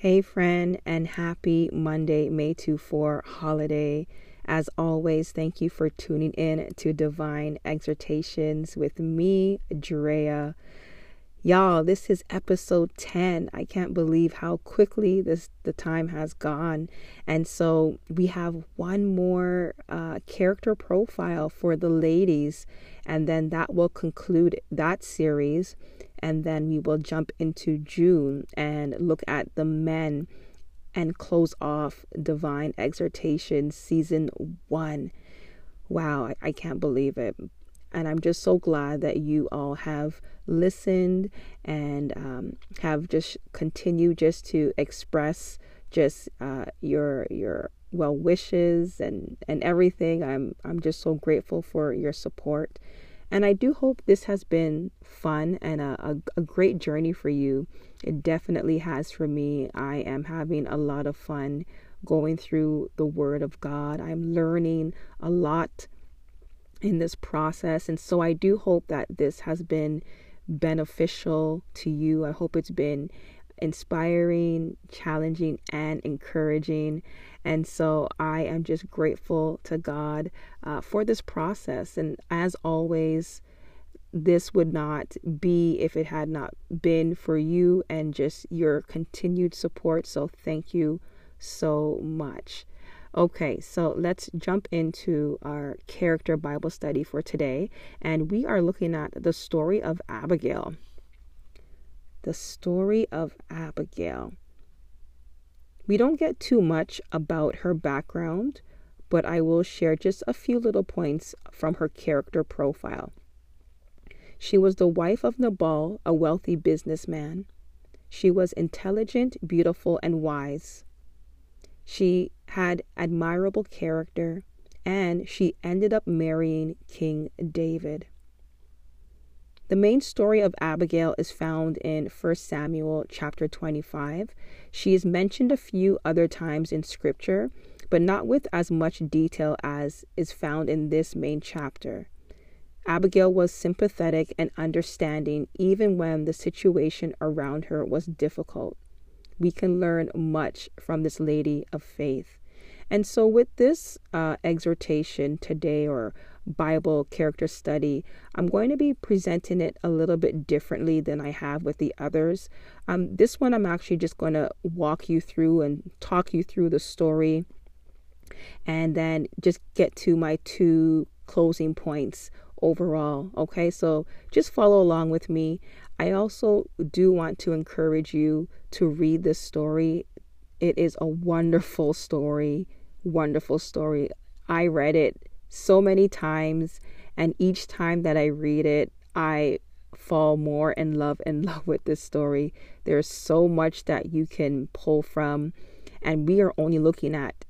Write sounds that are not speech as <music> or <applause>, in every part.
Hey, friend, and happy Monday, May 2 4 holiday. As always, thank you for tuning in to Divine Exhortations with me, Drea. Y'all, this is episode 10. I can't believe how quickly this the time has gone. And so we have one more uh, character profile for the ladies, and then that will conclude that series and then we will jump into June and look at the men and close off Divine Exhortation Season 1. Wow, I, can't believe it. And I'm just so glad that you all have listened and um, have just continued just to express just uh, your your well wishes and and everything. I'm I'm just so grateful for your support. And I do hope this has been fun and a, a, a, great journey for you. It definitely has for me. I am having a lot of fun going through the Word of God. I'm learning a lot in this process. And so I do hope that this has been beneficial to you. I hope it's been inspiring, challenging, and encouraging. And so I am just grateful to God uh, for this process. And as always, this would not be if it had not been for you and just your continued support. So thank you so much. Okay, so let's jump into our character Bible study for today. And we are looking at the story of Abigail. The story of Abigail. We don't get too much about her background, but I will share just a few little points from her character profile. She was the wife of Nabal, a wealthy businessman. She was intelligent, beautiful, and wise. She had admirable character, and she ended up marrying King David. The main story of Abigail is found in 1 Samuel chapter 25. She is mentioned a few other times in scripture, but not with as much detail as is found in this main chapter. Abigail was sympathetic and understanding even when the situation around her was difficult. We can learn much from this lady of faith. And so, with this uh, exhortation today, or Bible character study, I'm going to be presenting it a little bit differently than I have with the others. Um, this one, I'm actually just going to walk you through and talk you through the story and then just get to my two closing points overall. Okay, so just follow along with me. I also do want to encourage you to read this story. It is a wonderful story, wonderful story. I read it so many times, and each time that I read it, I fall more in love and <laughs> love with this story. There's so much that you can pull from, and we are only looking at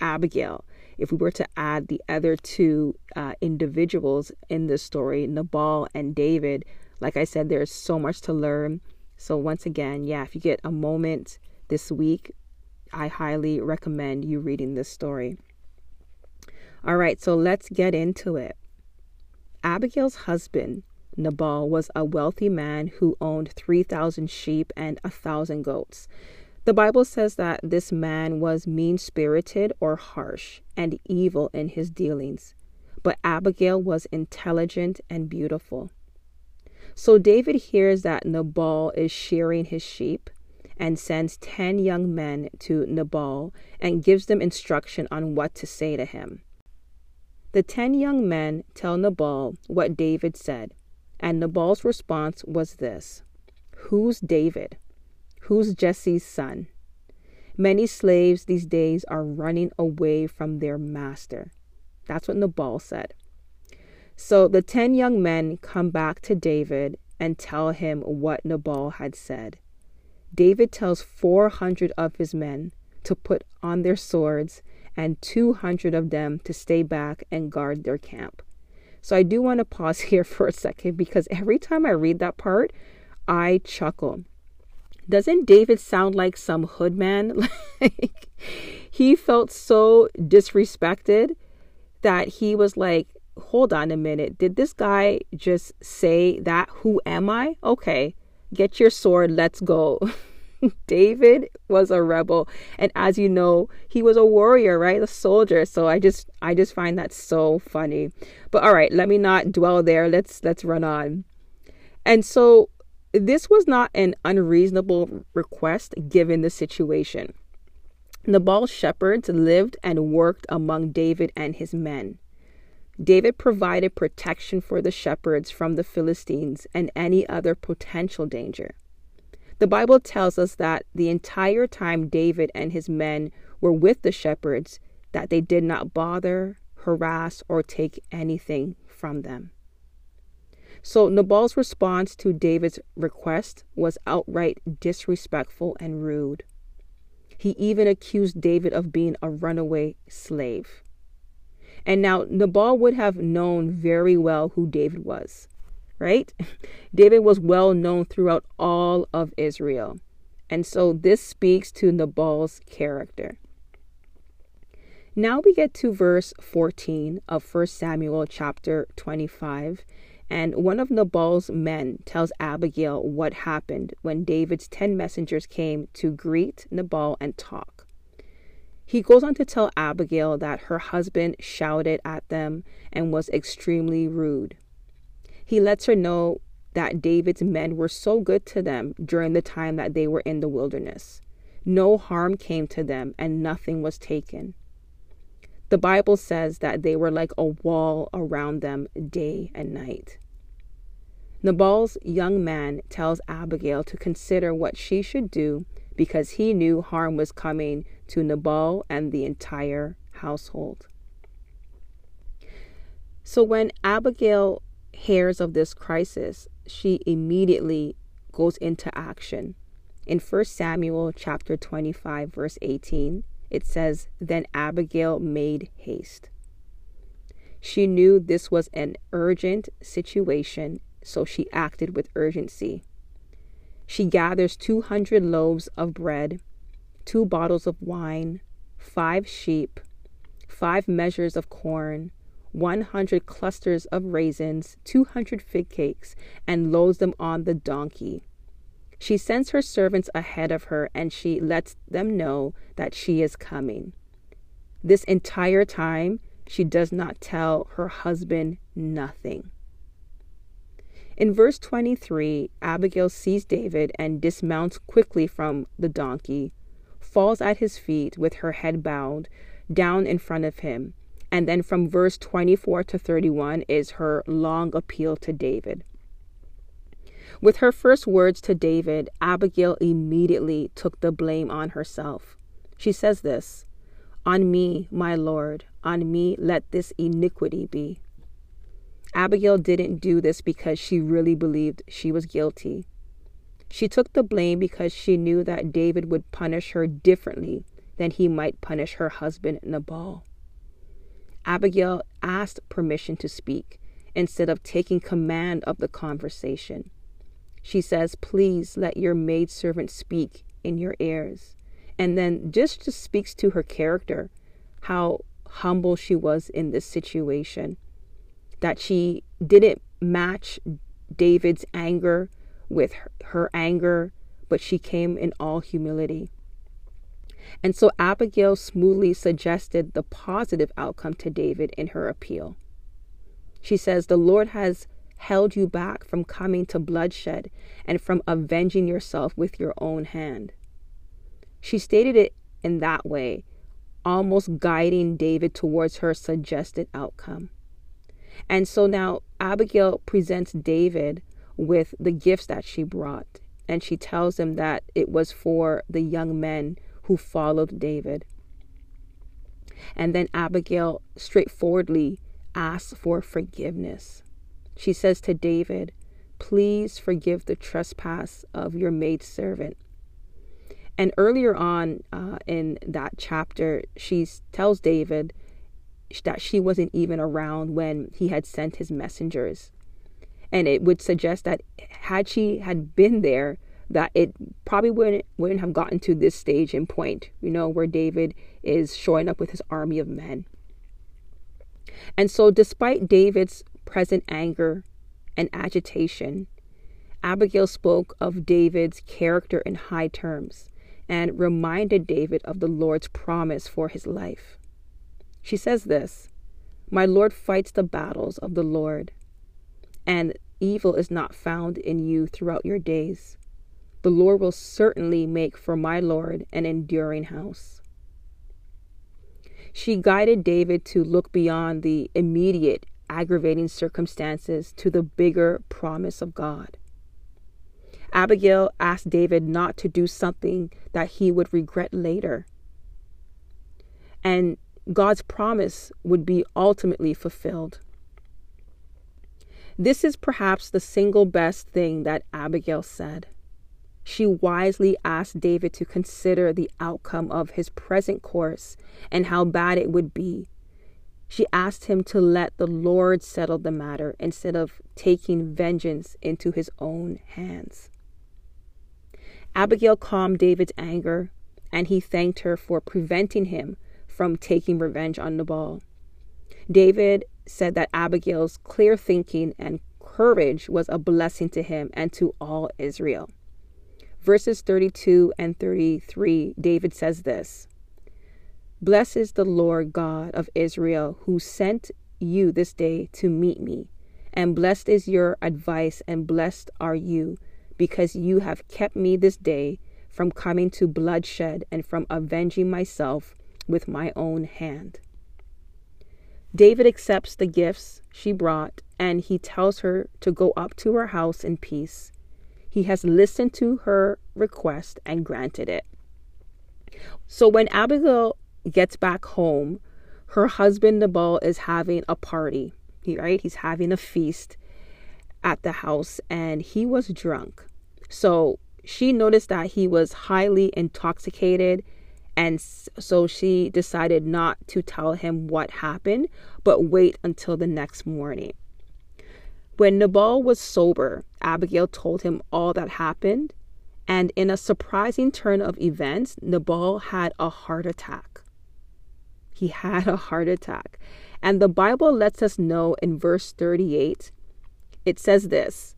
Abigail. If we were to add the other two uh, individuals in this story, Nabal and David, like I said, there's so much to learn. So, once again, yeah, if you get a moment this week, I highly recommend you reading this story. All right, so let's get into it. Abigail's husband, Nabal, was a wealthy man who owned 3,000 sheep and a 1,000 goats. The Bible says that this man was mean spirited or harsh and evil in his dealings, but Abigail was intelligent and beautiful. So David hears that Nabal is shearing his sheep and sends 10 young men to Nabal and gives them instruction on what to say to him. The ten young men tell Nabal what David said, and Nabal's response was this Who's David? Who's Jesse's son? Many slaves these days are running away from their master. That's what Nabal said. So the ten young men come back to David and tell him what Nabal had said. David tells 400 of his men to put on their swords and 200 of them to stay back and guard their camp. So I do want to pause <laughs> here for a second because every time I read that part, I chuckle. Doesn't David sound like some hood man? <laughs> like he felt so disrespected that he was like, hold on a minute. Did this guy just say that? Who am I? Okay, get your sword, let's go. <laughs> David was a rebel and as you know he was a warrior right? A soldier. So I just I just find that so funny. But all right let me not dwell there. Let's let's run on. And so this was not an unreasonable request given the situation. Nabal's shepherds lived and worked among David and his men David provided protection for the shepherds from the Philistines and any other potential danger. The Bible tells us that the entire time David and his men were with the shepherds, that they did not bother, harass, or take anything from them. So Nabal's response to David's request was outright disrespectful and rude. He even accused David of being a runaway slave. And now Nabal would have known very well who David was, right? <laughs> David was well known throughout all of Israel. And so this speaks to Nabal's character. Now we get to verse 14 of 1 Samuel chapter 25. And one of Nabal's men tells Abigail what happened when David's ten messengers came to greet Nabal and talk. He goes on to tell Abigail that her husband shouted at them and was extremely rude. He lets her know that David's men were so good to them during the time that they were in the wilderness. No harm came to them and nothing was taken. The Bible says that they were like a wall around them day and night. Nabal's young man tells Abigail to consider what she should do because he knew harm was coming to Nabal and the entire household. So when Abigail hears of this crisis, she immediately goes into action. In 1 Samuel chapter 25 verse 18, it says, "Then Abigail made haste." She knew this was an urgent situation, so she acted with urgency. She gathers 200 loaves of bread, two bottles of wine, five sheep, five measures of corn, 100 clusters of raisins, 200 fig cakes, and loads them on the donkey. She sends her servants ahead of her and she lets them know that she is coming. This entire time, she does not tell her husband nothing. In verse 23, Abigail sees David and dismounts quickly from the donkey, falls at his feet with her head bowed down in front of him. And then from verse 24 to 31 is her long appeal to David. With her first words to David, Abigail immediately took the blame on herself. She says this On me, my Lord, on me let this iniquity be. Abigail didn't do this because she really believed she was guilty. She took the blame because she knew that David would punish her differently than he might punish her husband Nabal. Abigail asked permission to speak instead of taking command of the conversation. She says, Please let your maidservant speak in your ears. And then just, just speaks to her character, how humble she was in this situation that she didn't match David's anger with her, her anger, but she came in all humility. And so Abigail smoothly suggested the positive outcome to David in her appeal. She says, The Lord has held you back from coming to bloodshed and from avenging yourself with your own hand. She stated it in that way, almost guiding David towards her suggested outcome. And so now Abigail presents David with the gifts that she brought. And she tells him that it was for the young men who followed David. And then Abigail straightforwardly asks for forgiveness. She says to David, Please forgive the trespass of your maidservant. And earlier on uh, in that chapter, she tells David that she wasn't even around when he had sent his messengers. And it would suggest that had she had been there, that it probably wouldn't wouldn't have gotten to this stage and point, you know, where David is showing up with his army of men. And so despite David's present anger and agitation, Abigail spoke of David's character in high terms and reminded David of the Lord's promise for his life. She says this My Lord fights the battles of the Lord, and evil is not found in you throughout your days. The Lord will certainly make for my Lord an enduring house. She guided David to look beyond the immediate aggravating circumstances to the bigger promise of God. Abigail asked David not to do something that he would regret later. And God's promise would be ultimately fulfilled. This is perhaps the single best thing that Abigail said. She wisely asked David to consider the outcome of his present course and how bad it would be. She asked him to let the Lord settle the matter instead of taking vengeance into his own hands. Abigail calmed David's anger, and he thanked her for preventing him from taking revenge on Nabal. David said that Abigail's clear thinking and courage was a blessing to him and to all Israel. Verses 32 and 33, David says this Blessed is the Lord God of Israel who sent you this day to meet me, and blessed is your advice, and blessed are you because you have kept me this day from coming to bloodshed and from avenging myself with my own hand. David accepts the gifts she brought and he tells her to go up to her house in peace. He has listened to her request and granted it. So when Abigail gets back home, her husband Nabal is having a party. He, right? He's having a feast at the house and he was drunk. So she noticed that he was highly intoxicated and so she decided not to tell him what happened, but wait until the next morning. When Nabal was sober, Abigail told him all that happened, and in a surprising turn of events, Nabal had a heart attack. He had a heart attack. And the Bible lets us know in verse 38 it says this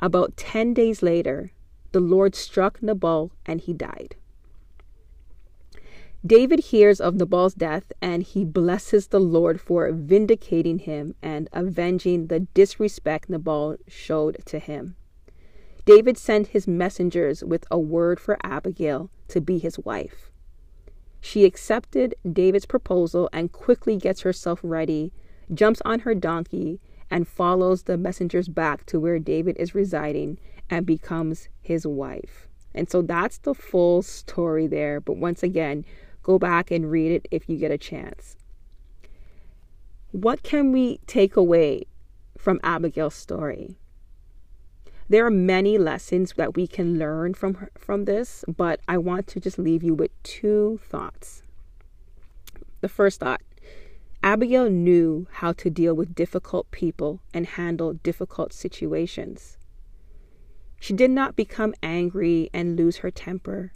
About 10 days later, the Lord struck Nabal and he died. David hears of Nabal's death and he blesses the Lord for vindicating him and avenging the disrespect Nabal showed to him. David sent his messengers with a word for Abigail to be his wife. She accepted David's proposal and quickly gets herself ready, jumps on her donkey, and follows the messengers back to where David is residing and becomes his wife. And so that's the full story there. But once again, go back and read it if you get a chance. What can we take away from Abigail's story? There are many lessons that we can learn from her, from this, but I want to just leave you with two thoughts. The first thought Abigail knew how to deal with difficult people and handle difficult situations. She did not become angry and lose her temper.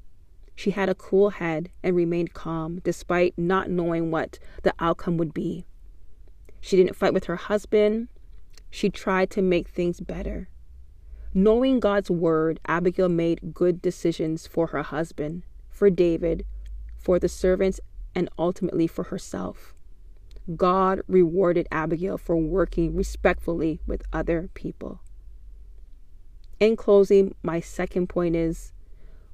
She had a cool head and remained calm despite not knowing what the outcome would be. She didn't fight with her husband. She tried to make things better. Knowing God's word, Abigail made good decisions for her husband, for David, for the servants, and ultimately for herself. God rewarded Abigail for working respectfully with other people. In closing, my second point is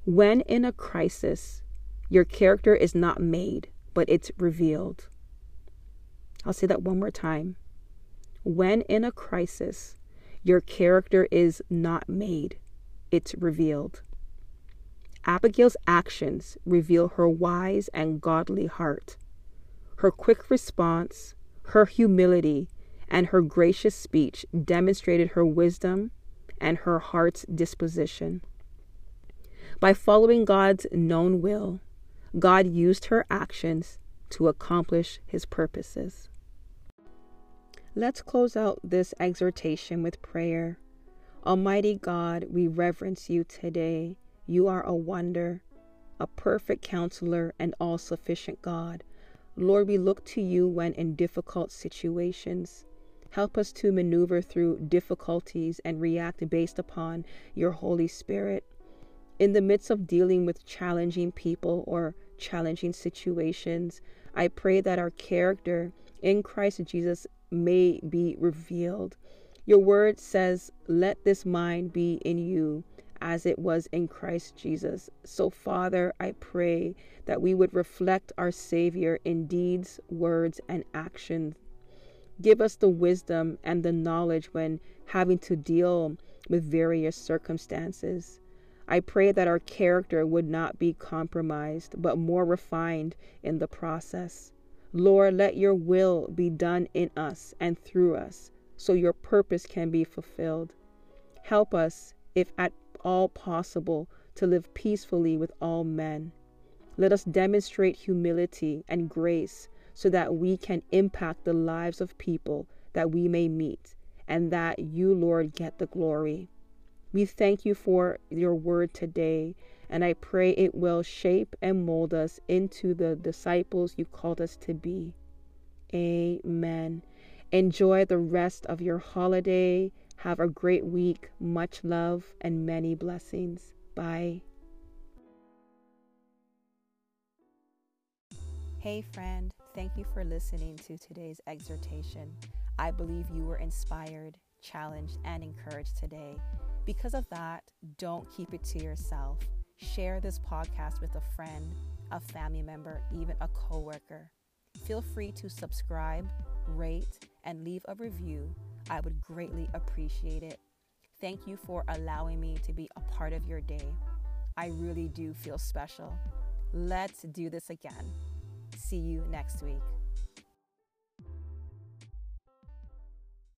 when in a crisis, your character is not made, but it's revealed. I'll say that one more time. When in a crisis, your character is not made, it's revealed. Abigail's actions reveal her wise and godly heart. Her quick response, her humility, and her gracious speech demonstrated her wisdom and her heart's disposition. By following God's known will, God used her actions to accomplish his purposes. Let's close out this exhortation with prayer. Almighty God, we reverence you today. You are a wonder, a perfect counselor, and all sufficient God. Lord, we look to you when in difficult situations. Help us to maneuver through difficulties and react based upon your Holy Spirit. In the midst of dealing with challenging people or challenging situations, I pray that our character in Christ Jesus may be revealed. Your word says, Let this mind be in you as it was in Christ Jesus. So, Father, I pray that we would reflect our Savior in deeds, words, and actions Give us the wisdom and the knowledge when having to deal with various circumstances. I pray that our character would not be compromised, but more refined in the process. Lord, let your will be done in us and through us so your purpose can be fulfilled. Help us, if at all possible, to live peacefully with all men. Let us demonstrate humility and grace so that we can impact the lives of people that we may meet and that you, Lord, get the glory. We thank you for your word today, and I pray it will shape and mold us into the disciples you called us to be. Amen. Enjoy the rest of your holiday. Have a great week. Much love and many blessings. Bye. Hey, friend. Thank you for listening to today's exhortation. I believe you were inspired, challenged, and encouraged today. Because of that, don't keep it to yourself. Share this podcast with a friend, a family member, even a coworker. Feel free to subscribe, rate, and leave a review. I would greatly appreciate it. Thank you for allowing me to be a part of your day. I really do feel special. Let's do this again. See you next week.